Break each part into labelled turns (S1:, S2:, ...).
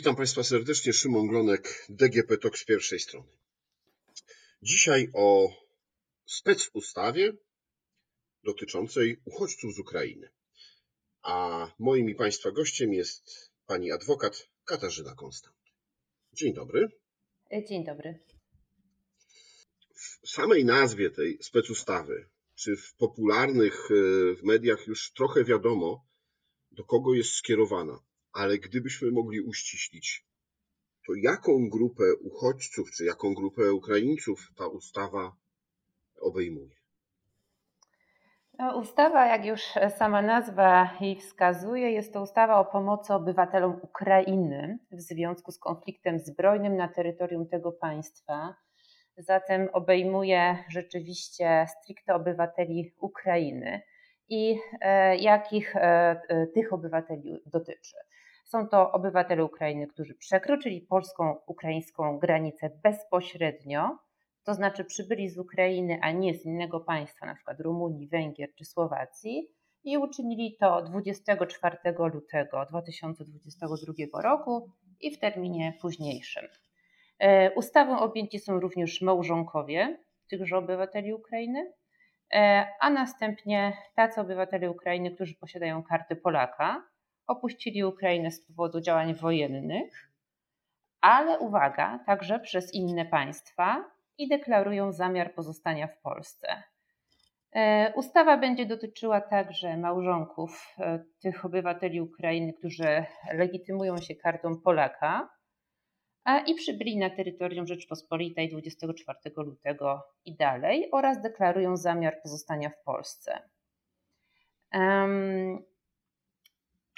S1: Witam Państwa serdecznie, Szymon Glonek, DGP TOK z pierwszej strony. Dzisiaj o specustawie dotyczącej uchodźców z Ukrainy. A moim i Państwa gościem jest pani adwokat Katarzyna Konstant. Dzień dobry.
S2: Dzień dobry.
S1: W samej nazwie tej specustawy, czy w popularnych e, w mediach już trochę wiadomo, do kogo jest skierowana ale gdybyśmy mogli uściślić, to jaką grupę uchodźców, czy jaką grupę Ukraińców ta ustawa obejmuje?
S2: No, ustawa, jak już sama nazwa jej wskazuje, jest to ustawa o pomocy obywatelom Ukrainy w związku z konfliktem zbrojnym na terytorium tego państwa. Zatem obejmuje rzeczywiście stricte obywateli Ukrainy. I e, jakich e, e, tych obywateli dotyczy? Są to obywatele Ukrainy, którzy przekroczyli polską ukraińską granicę bezpośrednio, to znaczy przybyli z Ukrainy, a nie z innego państwa, przykład Rumunii, Węgier czy Słowacji, i uczynili to 24 lutego 2022 roku i w terminie późniejszym. E, ustawą objęci są również małżonkowie tychże obywateli Ukrainy, e, a następnie tacy obywatele Ukrainy, którzy posiadają kartę Polaka, opuścili Ukrainę z powodu działań wojennych, ale uwaga, także przez inne państwa i deklarują zamiar pozostania w Polsce. E, ustawa będzie dotyczyła także małżonków e, tych obywateli Ukrainy, którzy legitymują się kartą Polaka i przybyli na terytorium Rzeczpospolitej 24 lutego i dalej oraz deklarują zamiar pozostania w Polsce.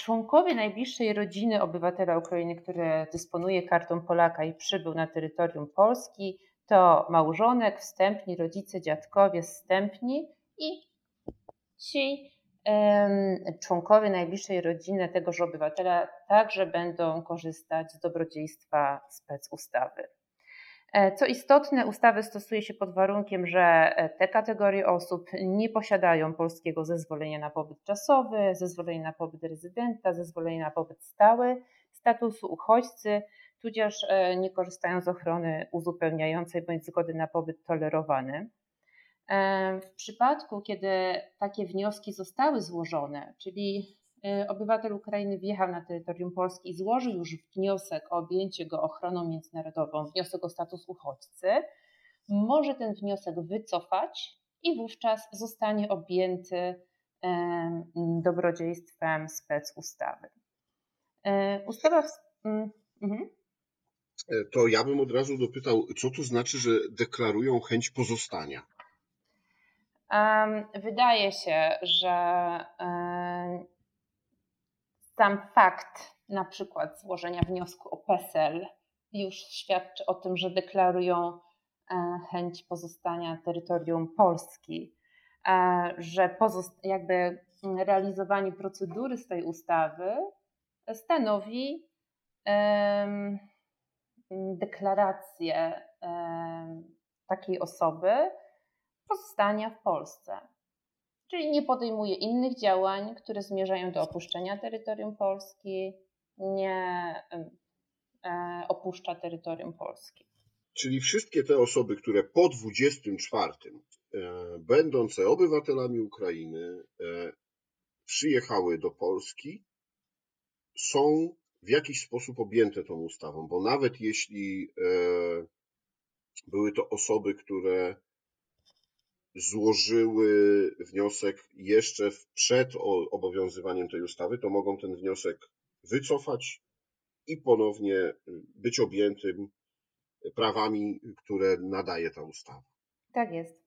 S2: Członkowie najbliższej rodziny obywatela Ukrainy, który dysponuje kartą Polaka i przybył na terytorium Polski, to małżonek, wstępni, rodzice, dziadkowie, wstępni i ci członkowie najbliższej rodziny tegoż obywatela także będą korzystać z dobrodziejstwa specustawy. E, co istotne, ustawy stosuje się pod warunkiem, że e, te kategorie osób nie posiadają polskiego zezwolenia na pobyt czasowy, zezwolenia na pobyt rezydenta, zezwolenia na pobyt stały, statusu uchodźcy, tudzież e, nie korzystają z ochrony uzupełniającej bądź zgody na pobyt tolerowany. W przypadku, kiedy takie wnioski zostały złożone, czyli obywatel Ukrainy wjechał na terytorium Polski i złożył już wniosek o objęcie go ochroną międzynarodową, wniosek o status uchodźcy, może ten wniosek wycofać i wówczas zostanie objęty dobrodziejstwem spec ustawy.
S1: E, ustawa. Mhm. E, to ja bym od razu dopytał, co to znaczy, że deklarują chęć pozostania?
S2: Wydaje się, że sam fakt na przykład złożenia wniosku o PESEL już świadczy o tym, że deklarują e, chęć pozostania terytorium Polski, e, że jakby realizowanie procedury z tej ustawy stanowi deklarację takiej osoby pozostania w Polsce czyli nie podejmuje innych działań, które zmierzają do opuszczenia terytorium Polski, nie e, opuszcza terytorium Polski.
S1: Czyli wszystkie te osoby, które po 24, e, będące obywatelami Ukrainy, e, przyjechały do Polski, są w jakiś sposób objęte tą ustawą, bo nawet jeśli były to osoby, które złożyły wniosek jeszcze przed obowiązywaniem tej ustawy, to mogą ten wniosek wycofać i ponownie być objętym prawami, które nadaje ta ustawa.
S2: Tak jest.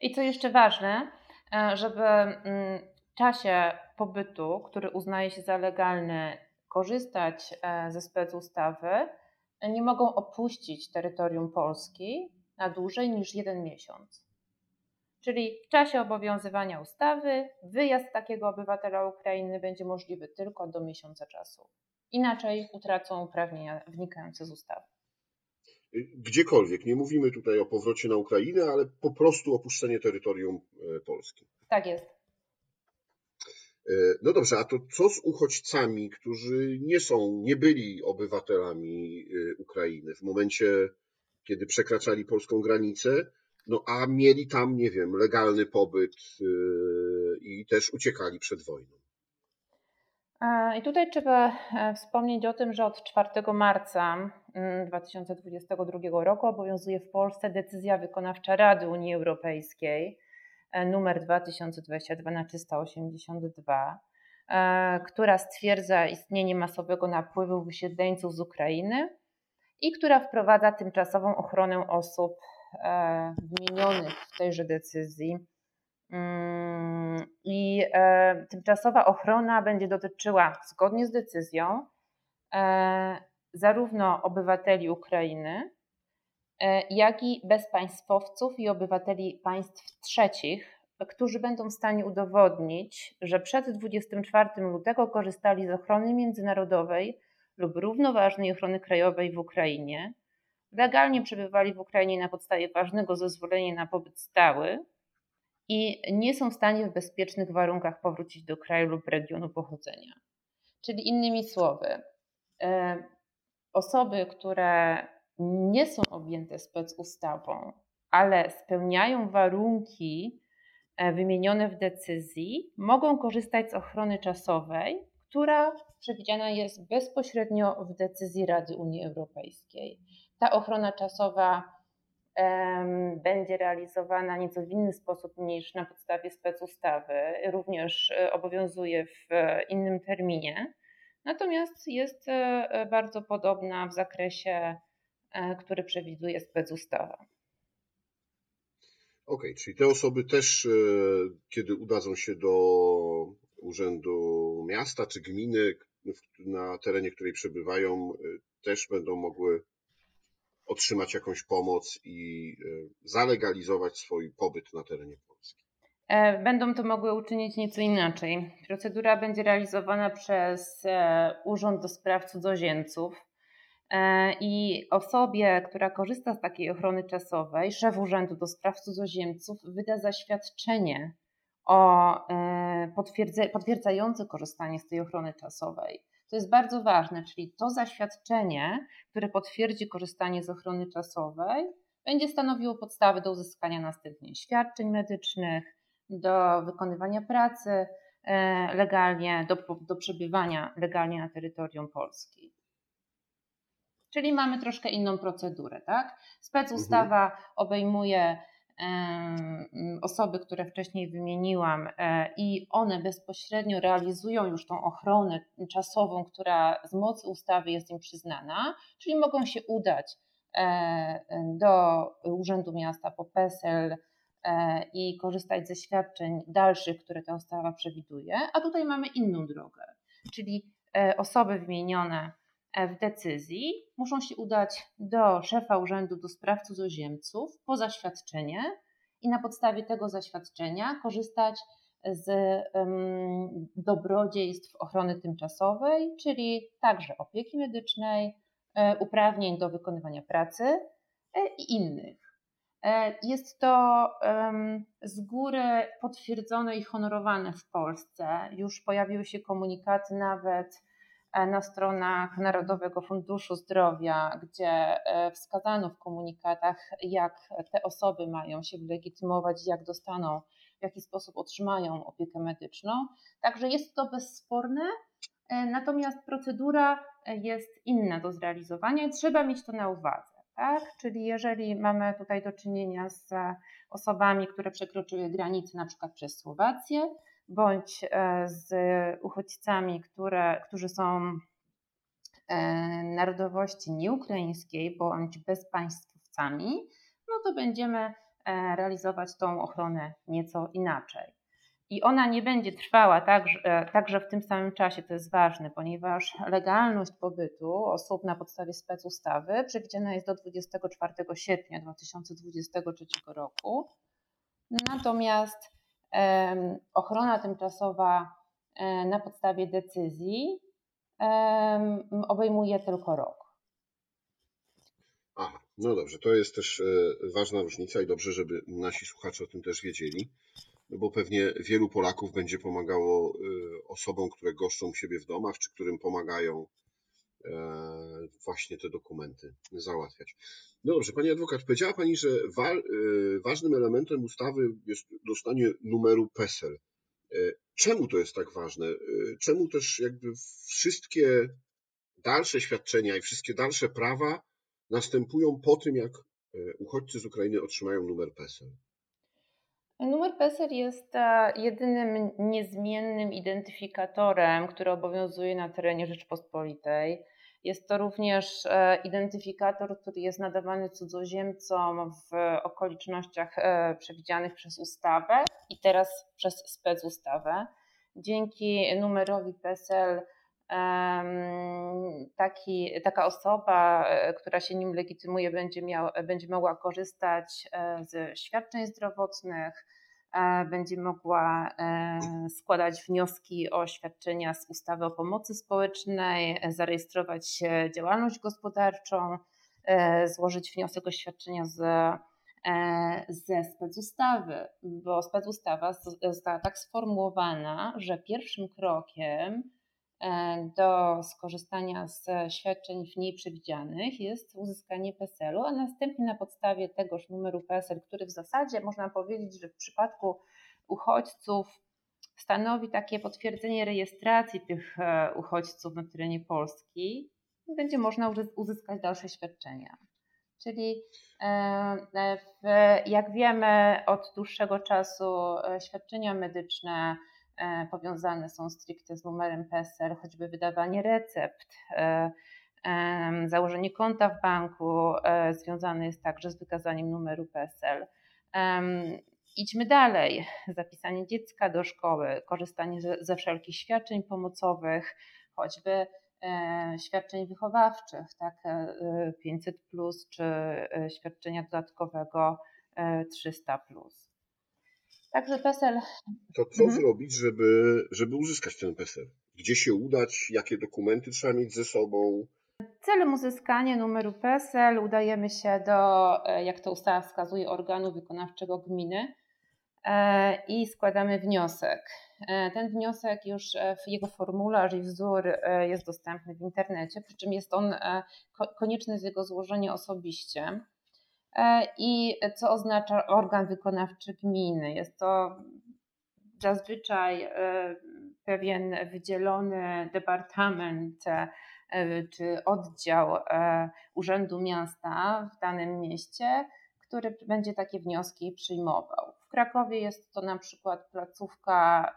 S2: I co jeszcze ważne, e, żeby mm, w czasie pobytu, który uznaje się za legalny, korzystać e, ze specustawy, nie mogą opuścić terytorium Polski na dłużej niż jeden miesiąc. Czyli w czasie obowiązywania ustawy wyjazd takiego obywatela Ukrainy będzie możliwy tylko do miesiąca czasu. Inaczej utracą uprawnienia wynikające z ustawy.
S1: Gdziekolwiek. Nie mówimy tutaj o powrocie na Ukrainę, ale po prostu opuszczenie terytorium e, Polski.
S2: Tak jest.
S1: No dobrze, a to co z uchodźcami, którzy nie są, nie byli obywatelami Ukrainy w momencie, kiedy przekraczali polską granicę, no a mieli tam, nie wiem, legalny pobyt i też uciekali przed wojną?
S2: I tutaj trzeba e, wspomnieć o tym, że od 4 marca 2022 mm, roku obowiązuje w Polsce decyzja wykonawcza Rady Unii Europejskiej e, numer 2022 382, e, która stwierdza istnienie masowego napływu wysiedleńców z Ukrainy i która wprowadza tymczasową ochronę osób wymienionych w tejże decyzji. Mm, I e, tymczasowa ochrona będzie dotyczyła, zgodnie z decyzją, e, zarówno obywateli Ukrainy, e, jak i bezpaństwowców i obywateli państw trzecich, którzy będą w stanie udowodnić, że przed 24 lutego korzystali z ochrony międzynarodowej lub równoważnej ochrony krajowej w Ukrainie, legalnie przebywali w Ukrainie na podstawie ważnego zezwolenia na pobyt stały i nie są w stanie w bezpiecznych warunkach powrócić do kraju lub regionu pochodzenia. Czyli innymi słowy, e, osoby, które nie są objęte specustawą, ale spełniają warunki e, wymienione w decyzji, mogą korzystać z ochrony czasowej, która przewidziana jest bezpośrednio w decyzji Rady Unii Europejskiej. Ta ochrona czasowa będzie realizowana nieco w inny sposób niż na podstawie specustawy, również e, obowiązuje w innym terminie, natomiast jest e, bardzo podobna w zakresie, e, który przewiduje specustawa.
S1: Okej, okay, czyli te osoby też, kiedy udadzą się do urzędu miasta czy gminy, na terenie której przebywają, też będą mogły otrzymać jakąś pomoc i e, zalegalizować swój pobyt na terenie Polski.
S2: E, będą to mogły uczynić nieco inaczej. Procedura będzie realizowana przez e, Urząd do Spraw Cudzoziemców i osobie, która korzysta z takiej ochrony czasowej, szef Urzędu do Spraw Cudzoziemców wyda zaświadczenie o potwierdzające korzystanie z tej ochrony czasowej. To jest bardzo ważne, czyli to zaświadczenie, które potwierdzi korzystanie z ochrony czasowej, będzie stanowiło podstawy do uzyskania następnie świadczeń medycznych, do wykonywania pracy e, legalnie, do, do przebywania legalnie na terytorium Polski. Czyli mamy troszkę inną procedurę, tak? Specustawa mhm. obejmuje osoby, które wcześniej wymieniłam, e, i one bezpośrednio realizują już tą ochronę czasową, która z mocy ustawy jest im przyznana, czyli mogą się udać e, do Urzędu Miasta po PESEL e, i korzystać ze świadczeń dalszych, które ta ustawa przewiduje, a tutaj mamy inną drogę, czyli osoby wymienione w decyzji muszą się udać do szefa Urzędu do Spraw Cudzoziemców po zaświadczenie i na podstawie tego zaświadczenia korzystać z um, dobrodziejstw ochrony tymczasowej, czyli także opieki medycznej, e, uprawnień do wykonywania pracy e, i innych. Jest to z góry potwierdzone i honorowane w Polsce. Już pojawiły się komunikaty nawet E, na stronach Narodowego Funduszu Zdrowia, gdzie e, wskazano w komunikatach, jak te osoby mają się legitymować, jak dostaną, w jaki sposób otrzymają opiekę medyczną. Także jest to bezsporne, e, natomiast procedura jest inna do zrealizowania i trzeba mieć to na uwadze. Tak? Czyli jeżeli mamy tutaj do czynienia z osobami, które przekroczyły granicę na przykład przez Słowację, bądź e, z uchodźcami, które, którzy są e, narodowości nieukraińskiej bądź bezpaństwowcami, no to będziemy e, realizować tą ochronę nieco inaczej. I ona nie będzie trwała także, także w tym samym czasie, to jest ważne, ponieważ legalność pobytu osób na podstawie specustawy przewidziana jest do 24 sierpnia 2023 roku. Natomiast ochrona tymczasowa e, na podstawie decyzji obejmuje tylko rok.
S1: Aha, no dobrze, to jest też e, ważna różnica i dobrze, żeby nasi słuchacze o tym też wiedzieli. no bo pewnie wielu Polaków będzie pomagało osobom, które goszczą siebie w domach, czy którym pomagają właśnie te dokumenty załatwiać. No dobrze, Pani adwokat, powiedziała Pani, że wa ważnym elementem ustawy jest dostanie numeru PESEL. Czemu to jest tak ważne? Czemu też jakby wszystkie dalsze świadczenia i wszystkie dalsze prawa następują po tym, jak e, uchodźcy z Ukrainy otrzymają numer PESEL?
S2: Numer PESEL jest e, jedynym niezmiennym identyfikatorem, który obowiązuje na terenie Rzeczpospolitej. Jest to również e, identyfikator, który jest nadawany cudzoziemcom w okolicznościach przewidzianych przez ustawę i teraz przez specustawę. Dzięki numerowi PESEL taki, taka osoba, e, która się nim legitymuje, będzie, miał, będzie mogła korzystać e, ze świadczeń zdrowotnych, e, będzie mogła składać wnioski o świadczenia z ustawy o pomocy społecznej, zarejestrować działalność gospodarczą, złożyć wniosek o świadczenia z, ze specustawy, bo specustawa została tak sformułowana, że pierwszym krokiem do skorzystania z świadczeń w niej przewidzianych jest uzyskanie PESEL-u, a następnie na podstawie tegoż numeru PESEL, który w zasadzie można powiedzieć, że w przypadku uchodźców stanowi takie potwierdzenie rejestracji tych e, uchodźców na terenie Polski, będzie można uzyskać dalsze świadczenia. Czyli e, jak wiemy, od dłuższego czasu świadczenia medyczne E, powiązane są stricte z numerem PESEL, choćby wydawanie recept, e, założenie konta w banku e, związane jest także z wykazaniem numeru PESEL. Idźmy dalej. Zapisanie dziecka do szkoły, korzystanie ze wszelkich świadczeń pomocowych, choćby świadczeń wychowawczych, tak, 500 plus, czy świadczenia dodatkowego 300 plus. Także PESEL.
S1: To co mhm. zrobić, żeby, żeby uzyskać ten PESEL? Gdzie się udać? Jakie dokumenty trzeba mieć ze sobą?
S2: Celem uzyskania numeru PESEL udajemy się do, e, jak to ustawa wskazuje, organu wykonawczego gminy e, i składamy wniosek. E, ten wniosek już w jego formularz i wzór jest dostępny w internecie, przy czym jest on konieczne z jego złożenia osobiście. E, i co oznacza organ wykonawczy gminy. Jest to zazwyczaj e, pewien wydzielony departament e, czy oddział Urzędu Miasta w danym mieście, który będzie takie wnioski przyjmował. W Krakowie jest to na przykład placówka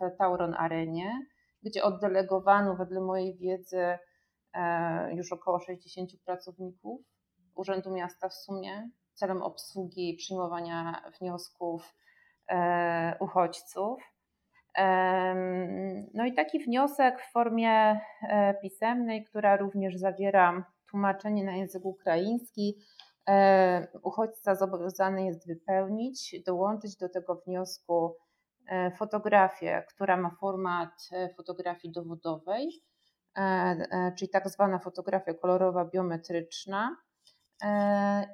S2: w Tauron Arenie, gdzie oddelegowano wedle mojej wiedzy już około 60 pracowników Urzędu Miasta w sumie celem obsługi przyjmowania wniosków e, uchodźców. No i taki wniosek w formie e, pisemnej, która również zawiera tłumaczenie na język ukraiński, e, uchodźca zobowiązany jest wypełnić, dołączyć do tego wniosku fotografię, która ma format fotografii dowodowej, czyli tak zwana fotografia kolorowa biometryczna. E,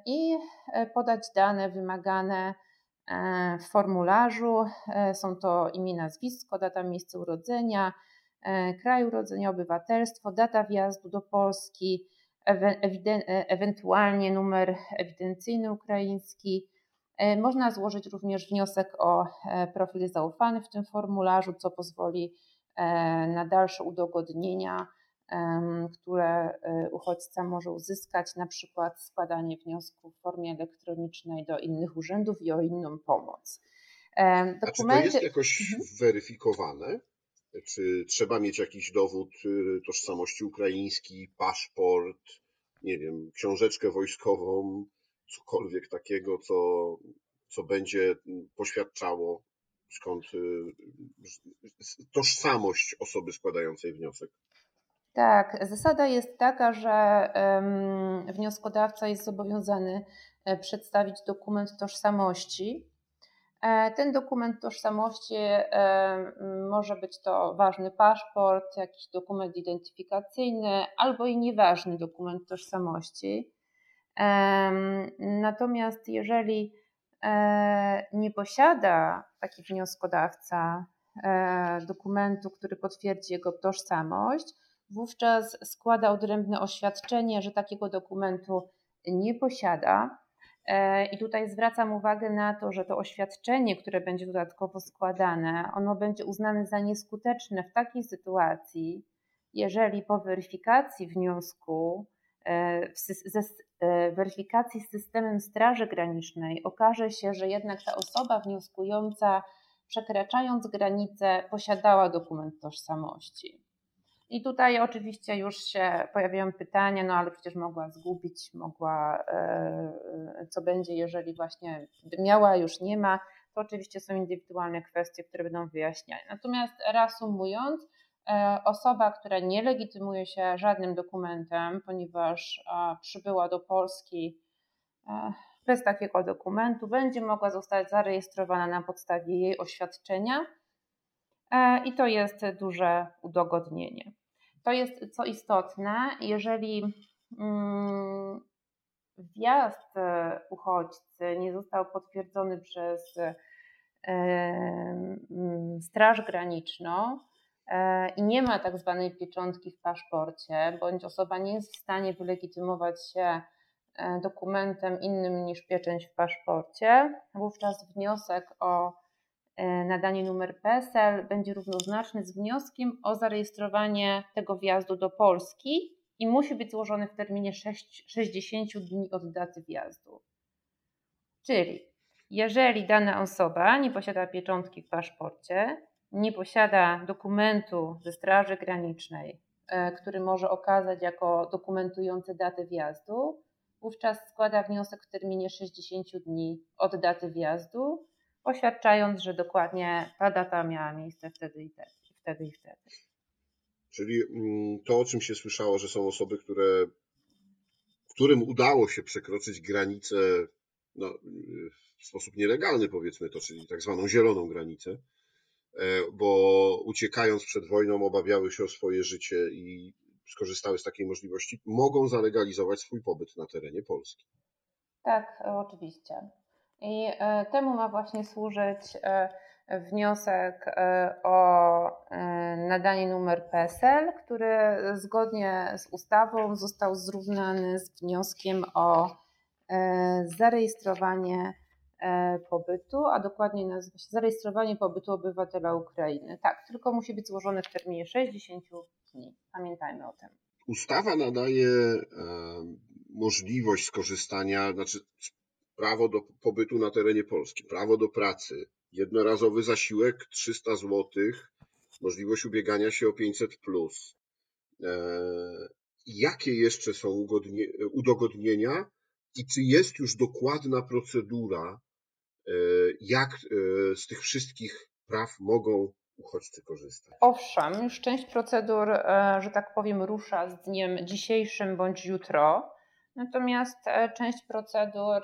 S2: i e, podać dane wymagane e, w formularzu. Są to imię, nazwisko, data miejsca urodzenia, kraj urodzenia, obywatelstwo, data wjazdu do Polski, ewentualnie numer ewidencyjny ukraiński. Można złożyć również wniosek o profil zaufany w tym formularzu, co pozwoli na dalsze udogodnienia które y, uchodźca może uzyskać, na przykład składanie wniosku w formie elektronicznej do innych urzędów i o inną pomoc.
S1: Dokumenty... A czy to jest jakoś mhm. weryfikowane? Czy trzeba mieć jakiś dowód y, tożsamości ukraiński, paszport, nie wiem, książeczkę wojskową, cokolwiek takiego, co, co będzie poświadczało skąd y, tożsamość osoby składającej wniosek?
S2: Tak, zasada jest taka, że wnioskodawca jest zobowiązany e, przedstawić dokument tożsamości. E, ten dokument tożsamości może być to ważny paszport, jakiś dokument identyfikacyjny albo i nieważny dokument tożsamości. Natomiast jeżeli nie posiada taki wnioskodawca dokumentu, który potwierdzi jego tożsamość, wówczas składa odrębne oświadczenie, że takiego dokumentu nie posiada. E, I tutaj zwracam uwagę na to, że to oświadczenie, które będzie dodatkowo składane, ono będzie uznane za nieskuteczne w takiej sytuacji, jeżeli po weryfikacji wniosku, e, e, weryfikacji z systemem Straży Granicznej okaże się, że jednak ta osoba wnioskująca, przekraczając granicę, posiadała dokument tożsamości. I tutaj oczywiście już się pojawiają pytania, no ale przecież mogła zgubić, mogła, e, co będzie, jeżeli właśnie miała, już nie ma. To oczywiście są indywidualne kwestie, które będą wyjaśniane. Natomiast reasumując, e, osoba, która nie legitymuje się żadnym dokumentem, ponieważ przybyła do Polski e, bez takiego dokumentu, będzie mogła zostać zarejestrowana na podstawie jej oświadczenia. I to jest duże udogodnienie. To jest co istotne, jeżeli mm, wjazd e, uchodźcy nie został potwierdzony przez e, mm, Straż Graniczną e, i nie ma tak zwanej pieczątki w paszporcie, bądź osoba nie jest w stanie wylegitymować się dokumentem innym niż pieczęć w paszporcie, wówczas wniosek o nadanie numer PESEL będzie równoznaczny z wnioskiem o zarejestrowanie tego wjazdu do Polski i musi być złożony w terminie 6, 60 dni od daty wjazdu. Czyli jeżeli dana osoba nie posiada pieczątki w paszporcie, nie posiada dokumentu ze Straży Granicznej, e, który może okazać jako dokumentujący datę wjazdu, wówczas składa wniosek w terminie 60 dni od daty wjazdu oświadczając, że dokładnie ta data miała miejsce wtedy i wtedy, wtedy i wtedy.
S1: Czyli mm, to, o czym się słyszało, że są osoby, które, którym udało się przekroczyć granicę no, w sposób nielegalny, powiedzmy to, czyli tak zwaną zieloną granicę, e, bo uciekając przed wojną obawiały się o swoje życie i skorzystały z takiej możliwości, mogą zalegalizować swój pobyt na terenie Polski.
S2: Tak, oczywiście. I e, temu ma właśnie służyć e, wniosek e, o nadanie numer PESEL, który zgodnie z ustawą został zrównany z wnioskiem o zarejestrowanie pobytu, a dokładnie nazywa się zarejestrowanie pobytu obywatela Ukrainy. Tak, tylko musi być złożone w terminie 60 dni. Pamiętajmy o tym.
S1: Ustawa nadaje możliwość skorzystania, znaczy prawo do pobytu na terenie Polski, prawo do pracy, jednorazowy zasiłek 300 zł, możliwość ubiegania się o 500 plus. E, jakie jeszcze są udogodnienia i czy jest już dokładna procedura, e, jak e, z tych wszystkich praw mogą uchodźcy korzystać?
S2: Owszem, już część procedur, że tak powiem, rusza z dniem dzisiejszym bądź jutro. Natomiast e, część procedur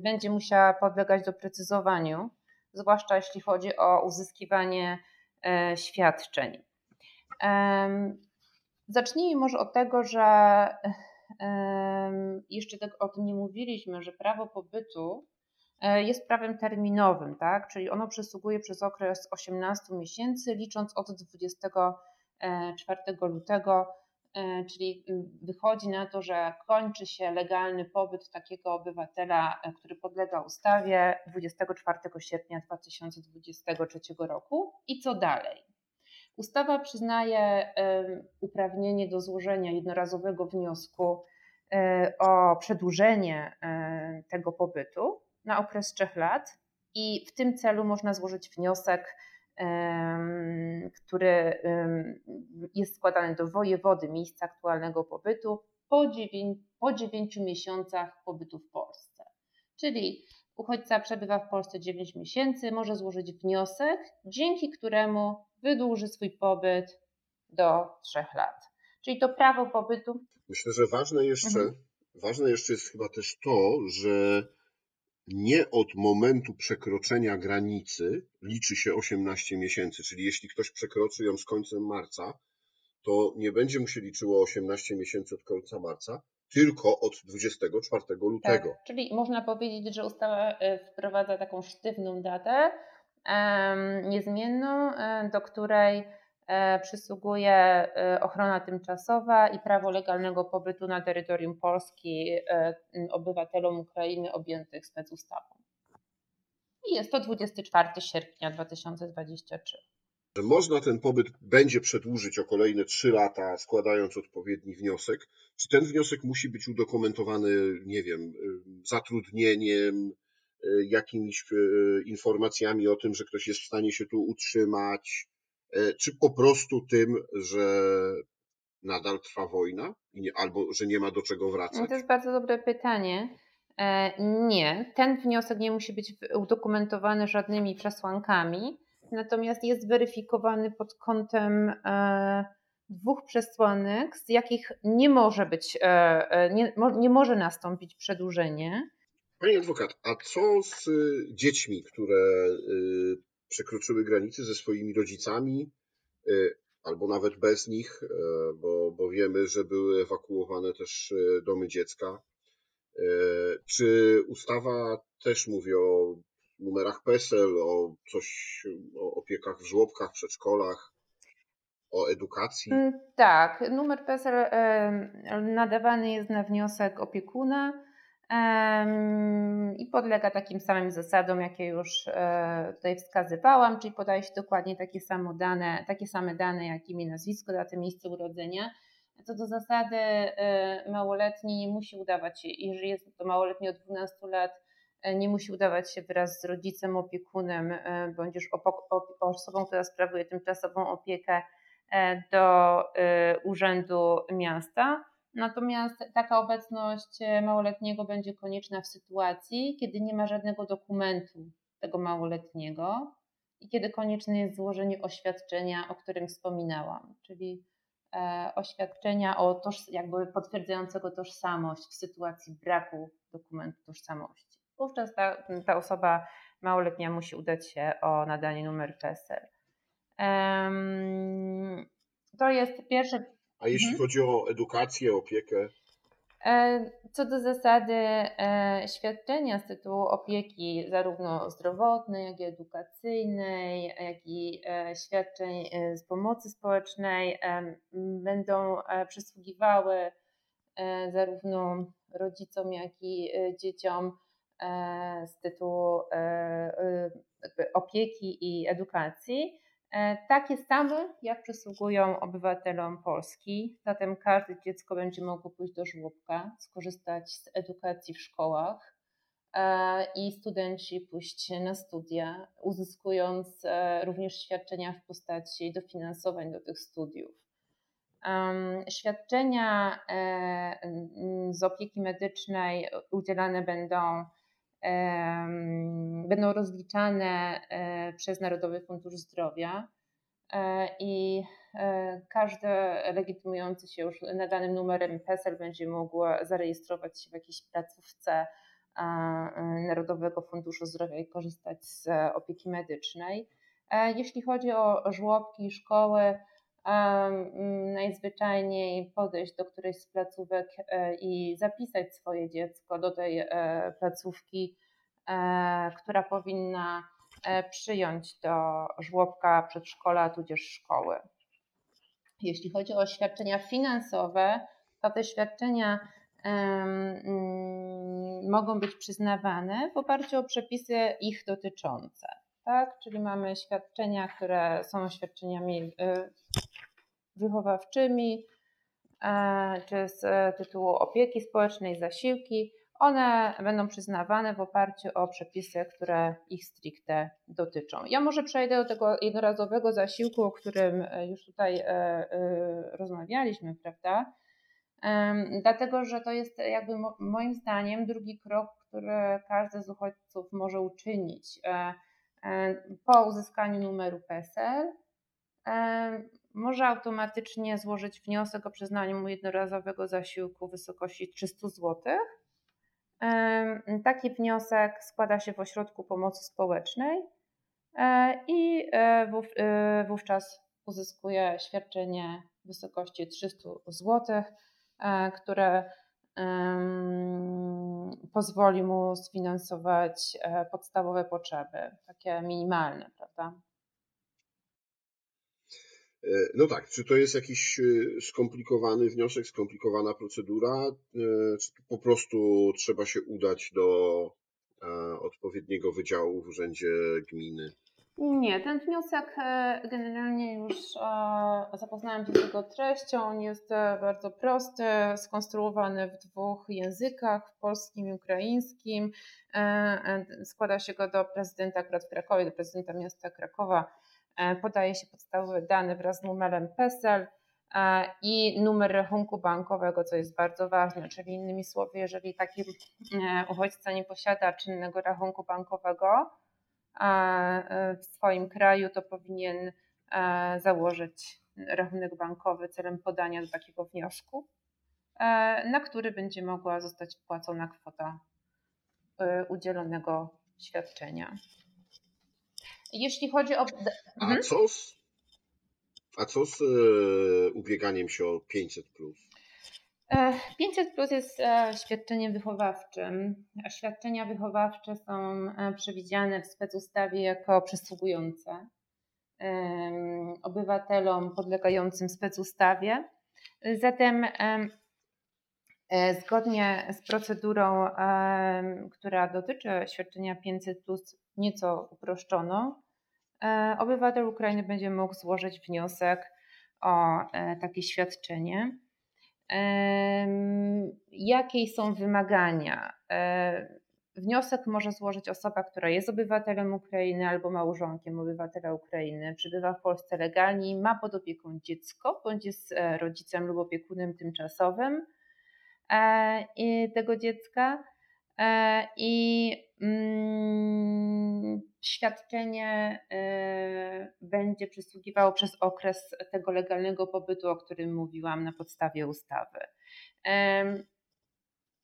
S2: będzie musiała podlegać doprecyzowaniu, zwłaszcza jeśli chodzi o uzyskiwanie e, świadczeń. Zacznijmy może od tego, że jeszcze tak o tym nie mówiliśmy, że prawo pobytu e, jest prawem terminowym, tak? czyli ono przysługuje przez okres 18 miesięcy, licząc od 24 lutego czyli y, wychodzi na to, że kończy się legalny pobyt takiego obywatela, e, który podlega ustawie 24 sierpnia 2023 roku. I co dalej? Ustawa przyznaje uprawnienie do złożenia jednorazowego wniosku e, o przedłużenie tego pobytu na okres 3 lat i w tym celu można złożyć wniosek który jest składany do wojewody miejsca aktualnego pobytu po 9, po 9 miesiącach pobytu w Polsce. Czyli uchodźca przebywa w Polsce 9 miesięcy, może złożyć wniosek, dzięki któremu wydłuży swój pobyt do 3 lat. Czyli to prawo pobytu.
S1: Myślę, że ważne jeszcze, mhm. ważne jeszcze jest chyba też to, że nie od momentu przekroczenia granicy liczy się 18 miesięcy, czyli jeśli ktoś przekroczy ją z końcem marca, to nie będzie mu się liczyło 18 miesięcy od końca marca, tylko od 24 lutego.
S2: Tak, czyli można powiedzieć, że ustawa wprowadza taką sztywną datę, niezmienną, do której przysługuje e, ochrona tymczasowa i prawo legalnego pobytu na terytorium Polski e, obywatelom Ukrainy objętych specustawą. I jest to 24 sierpnia 2023.
S1: Że można ten pobyt będzie przedłużyć o kolejne 3 lata, składając odpowiedni wniosek. Czy ten wniosek musi być udokumentowany, nie wiem, zatrudnieniem, jakimiś informacjami o tym, że ktoś jest w stanie się tu utrzymać, E, czy po prostu tym, że nadal trwa wojna albo że nie ma do czego wracać?
S2: To jest bardzo dobre pytanie. E, nie, ten wniosek nie musi być udokumentowany żadnymi przesłankami, natomiast jest weryfikowany pod kątem e, dwóch przesłanek, z jakich nie może być, nie, nie może nastąpić przedłużenie.
S1: Panie adwokat, a co z dziećmi, które przekroczyły granice ze swoimi rodzicami, y, albo nawet bez nich, y, bo, bo wiemy, że były ewakuowane też y, domy dziecka. Czy ustawa też mówi o numerach PESEL, o coś, o opiekach w żłobkach, przedszkolach, o edukacji? Mm,
S2: tak, numer PESEL nadawany jest na wniosek opiekuna i podlega takim samym zasadom, jakie już e, tutaj wskazywałam, czyli podaje się dokładnie takie, samo dane, takie same dane, jak imię, nazwisko, datę, miejsce urodzenia. Co do zasady e, małoletni nie musi udawać się, jeżeli jest to małoletni od 12 lat, e, nie musi udawać się wraz z rodzicem, opiekunem bądź już osobą, która sprawuje tymczasową opiekę do urzędu miasta Natomiast taka obecność e, małoletniego będzie konieczna w sytuacji, kiedy nie ma żadnego dokumentu tego małoletniego i kiedy konieczne jest złożenie oświadczenia, o którym wspominałam, czyli e, oświadczenia o toż, jakby potwierdzającego tożsamość w sytuacji braku dokumentu tożsamości. Wówczas ta, ta osoba małoletnia musi udać się o nadanie numeru PESEL. To jest pierwsze
S1: a jeśli mhm. chodzi o edukację, opiekę?
S2: E, co do zasady, e, świadczenia z tytułu opieki, zarówno zdrowotnej, jak i edukacyjnej, jak i e, świadczeń z pomocy społecznej, będą przysługiwały zarówno rodzicom, jak i dzieciom z tytułu opieki i edukacji. E, takie same, jak przysługują obywatelom Polski. Zatem każde dziecko będzie mogło pójść do żłobka, skorzystać z edukacji w szkołach e, i studenci pójść na studia, uzyskując e, również świadczenia w postaci dofinansowań do tych studiów. Świadczenia z opieki medycznej udzielane będą będą rozliczane e, przez Narodowy Fundusz Zdrowia e, i e, każdy legitymujący się już nadanym numerem PESEL będzie mógł zarejestrować się w jakiejś placówce Narodowego Funduszu Zdrowia i korzystać z opieki medycznej. Jeśli chodzi o żłobki, szkoły, najzwyczajniej podejść do którejś z placówek e, i zapisać swoje dziecko do tej e, placówki, e, która powinna przyjąć do żłobka, przedszkola, tudzież szkoły. Jeśli chodzi o świadczenia finansowe, to te świadczenia mm, mogą być przyznawane w oparciu o przepisy ich dotyczące. Tak? Czyli mamy świadczenia, które są świadczeniami wychowawczymi, e, czy z tytułu opieki społecznej, zasiłki, one będą przyznawane w oparciu o przepisy, które ich stricte dotyczą. Ja może przejdę do tego jednorazowego zasiłku, o którym już tutaj e, e, rozmawialiśmy, prawda? Dlatego, że to jest jakby moim zdaniem drugi krok, który każdy z uchodźców może uczynić po uzyskaniu numeru PESEL może automatycznie złożyć wniosek o przyznanie mu jednorazowego zasiłku w wysokości 300 zł. Taki wniosek składa się w ośrodku pomocy społecznej e, i e, e, wówczas uzyskuje świadczenie w wysokości 300 zł, które pozwoli mu sfinansować podstawowe potrzeby, takie minimalne, prawda?
S1: E, no tak, czy to jest jakiś e, skomplikowany wniosek, skomplikowana procedura, czy po prostu trzeba się udać do odpowiedniego wydziału w urzędzie gminy?
S2: Nie, ten wniosek e, generalnie już e, zapoznałam się z jego treścią. On jest e, bardzo prosty, skonstruowany w dwóch językach, polskim i ukraińskim. Składa się go do prezydenta Krakowie, do prezydenta miasta Krakowa. Podaje się podstawowe dane wraz z numerem PESEL i numer rachunku bankowego, co jest bardzo ważne, czyli innymi słowy, jeżeli taki uchodźca nie posiada czynnego rachunku bankowego, E, w swoim kraju, to powinien e, założyć rachunek bankowy celem podania do takiego wniosku, e, na który będzie mogła zostać wpłacona kwota udzielonego świadczenia. Jeśli chodzi o.
S1: A mhm. co z, a co z ubieganiem się o 500?
S2: 500 plus jest e, świadczeniem wychowawczym. Świadczenia wychowawcze są e, przewidziane w specustawie jako przysługujące obywatelom podlegającym specustawie. Zatem e, zgodnie z procedurą, która dotyczy świadczenia 500 plus nieco uproszczoną, obywatel Ukrainy będzie mógł złożyć wniosek o takie świadczenie. Jakie są wymagania? E, wniosek może złożyć osoba, która jest obywatelem Ukrainy albo małżonkiem obywatela Ukrainy, przebywa w Polsce legalnie i ma pod opieką dziecko, bądź jest e, rodzicem lub opiekunem tymczasowym e, tego dziecka. I mm, świadczenie y, będzie przysługiwało przez okres tego legalnego pobytu, o którym mówiłam na podstawie ustawy.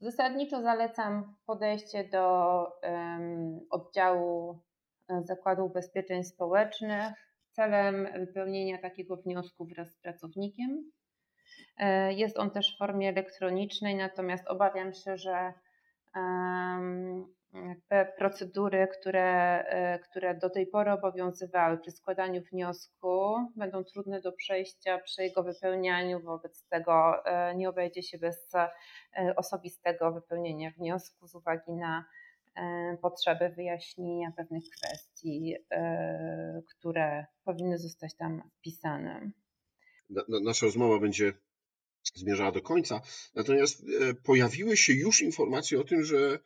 S2: Zasadniczo zalecam podejście do oddziału e, Zakładu Ubezpieczeń Społecznych celem wypełnienia takiego wniosku wraz z pracownikiem. E, jest on też w formie elektronicznej, natomiast obawiam się, że procedury, które, e, które do tej pory obowiązywały przy składaniu wniosku, będą trudne do przejścia przy jego wypełnianiu. Wobec tego e, nie obejdzie się bez e, osobistego wypełnienia wniosku z uwagi na potrzeby wyjaśnienia pewnych kwestii, które powinny zostać tam wpisane.
S1: Nasza rozmowa będzie zmierzała do końca, natomiast pojawiły się już informacje o tym, że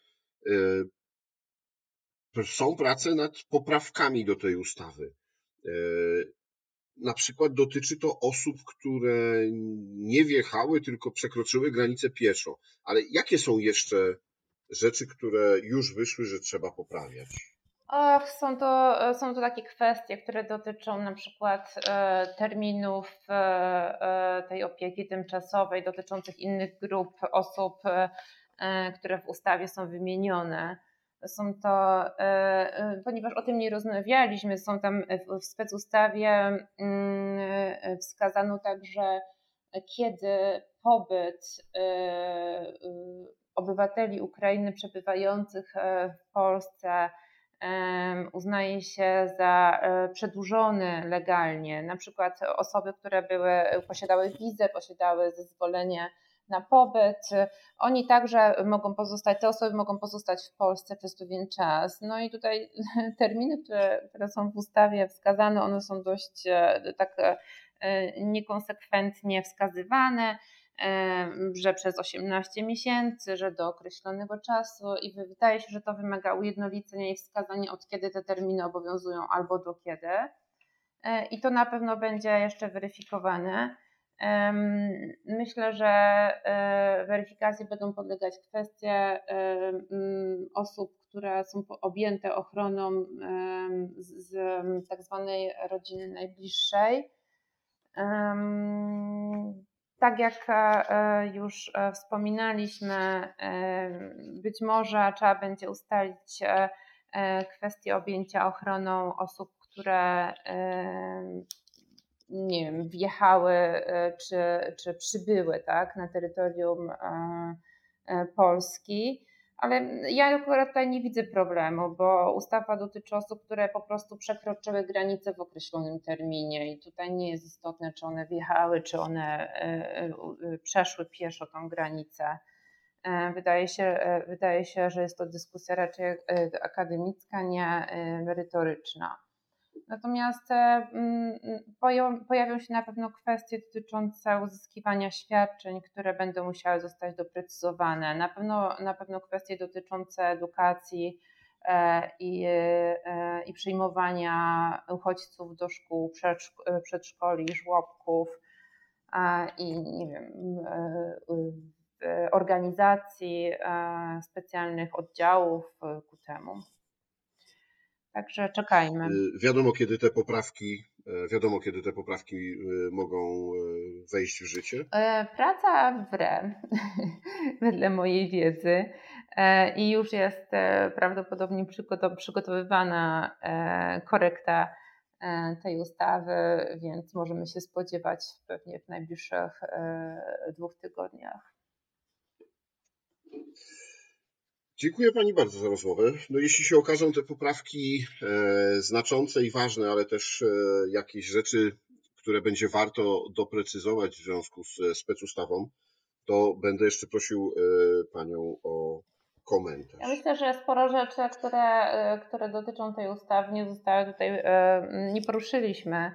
S1: są prace nad poprawkami do tej ustawy. E, na przykład dotyczy to osób, które nie wjechały, tylko przekroczyły granicę pieszo. Ale jakie są jeszcze rzeczy, które już wyszły, że trzeba poprawiać?
S2: Ach, są to, są to takie kwestie, które dotyczą na przykład e, terminów e, tej opieki tymczasowej, dotyczących innych grup osób, które w ustawie są wymienione. Są to, e, e, ponieważ o tym nie rozmawialiśmy, są tam w specustawie mm, e, wskazano także, kiedy pobyt obywateli Ukrainy przebywających w Polsce uznaje się za przedłużony legalnie. Na przykład osoby, które były, posiadały wizę, posiadały zezwolenie na pobyt. Oni także mogą pozostać, te osoby mogą pozostać w Polsce przez pewien czas. No i tutaj terminy, które, które są w ustawie wskazane, one są dość e, tak e, niekonsekwentnie wskazywane e, że przez 18 miesięcy, że do określonego czasu i wydaje się, że to wymaga ujednolicenia i wskazania od kiedy te terminy obowiązują albo do kiedy. I to na pewno będzie jeszcze weryfikowane. Myślę, że e, weryfikacji będą podlegać kwestie osób, które są objęte ochroną z tak zwanej rodziny najbliższej. Tak jak e, już e, wspominaliśmy, być może trzeba będzie ustalić kwestię objęcia ochroną osób, które nie wiem, wjechały e, czy, czy przybyły tak, na terytorium e, Polski. Ale ja akurat tutaj nie widzę problemu, bo ustawa dotyczy osób, które po prostu przekroczyły granicę w określonym terminie i tutaj nie jest istotne, czy one wjechały, czy one przeszły pieszo tą granicę. Wydaje się, wydaje się, że jest to dyskusja raczej akademicka, nie merytoryczna. Natomiast mm, pojawią się na pewno kwestie dotyczące uzyskiwania świadczeń, które będą musiały zostać doprecyzowane. Na pewno, na pewno kwestie dotyczące edukacji e, i, e, i przyjmowania uchodźców do szkół, przedszkoli, żłobków i nie wiem, e, organizacji specjalnych oddziałów ku temu. Także czekajmy.
S1: Y, wiadomo, kiedy te poprawki, e, wiadomo, kiedy te poprawki y, mogą e, wejść w życie?
S2: E, praca w RE, wedle mojej wiedzy, i już jest prawdopodobnie przygotowywana korekta tej ustawy, więc możemy się spodziewać pewnie w najbliższych dwóch tygodniach.
S1: Dziękuję Pani bardzo za rozmowę. No jeśli się okażą te poprawki e, znaczące i ważne, ale też e, jakieś rzeczy, które będzie warto doprecyzować w związku z e, specustawą, to będę jeszcze prosił Panią o komentarz.
S2: Ja myślę, że sporo rzeczy, które, które dotyczą tej ustawy, nie zostały tutaj, nie poruszyliśmy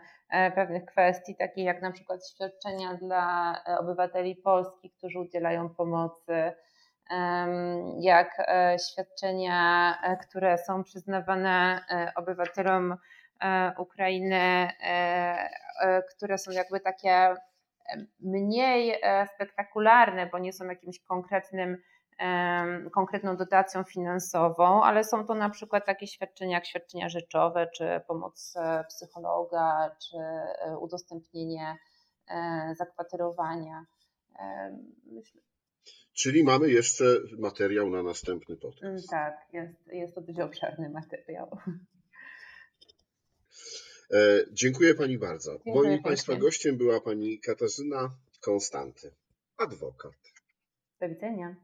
S2: pewnych kwestii, takich jak na przykład świadczenia dla obywateli Polski, którzy udzielają pomocy jak e, świadczenia, e, które są przyznawane e, obywatelom Ukrainy, które są jakby takie mniej spektakularne, bo nie są jakimś konkretnym, konkretną dotacją finansową, ale są to na przykład takie świadczenia jak świadczenia rzeczowe, czy pomoc psychologa, czy udostępnienie zakwaterowania.
S1: Myślę, Czyli mamy jeszcze materiał na następny podcast. Mm,
S2: tak, jest, jest to dość obszerny materiał.
S1: E, dziękuję Pani bardzo. Dziękuję Moim Państwa gościem była Pani Katarzyna Konstanty, adwokat.
S2: Do widzenia.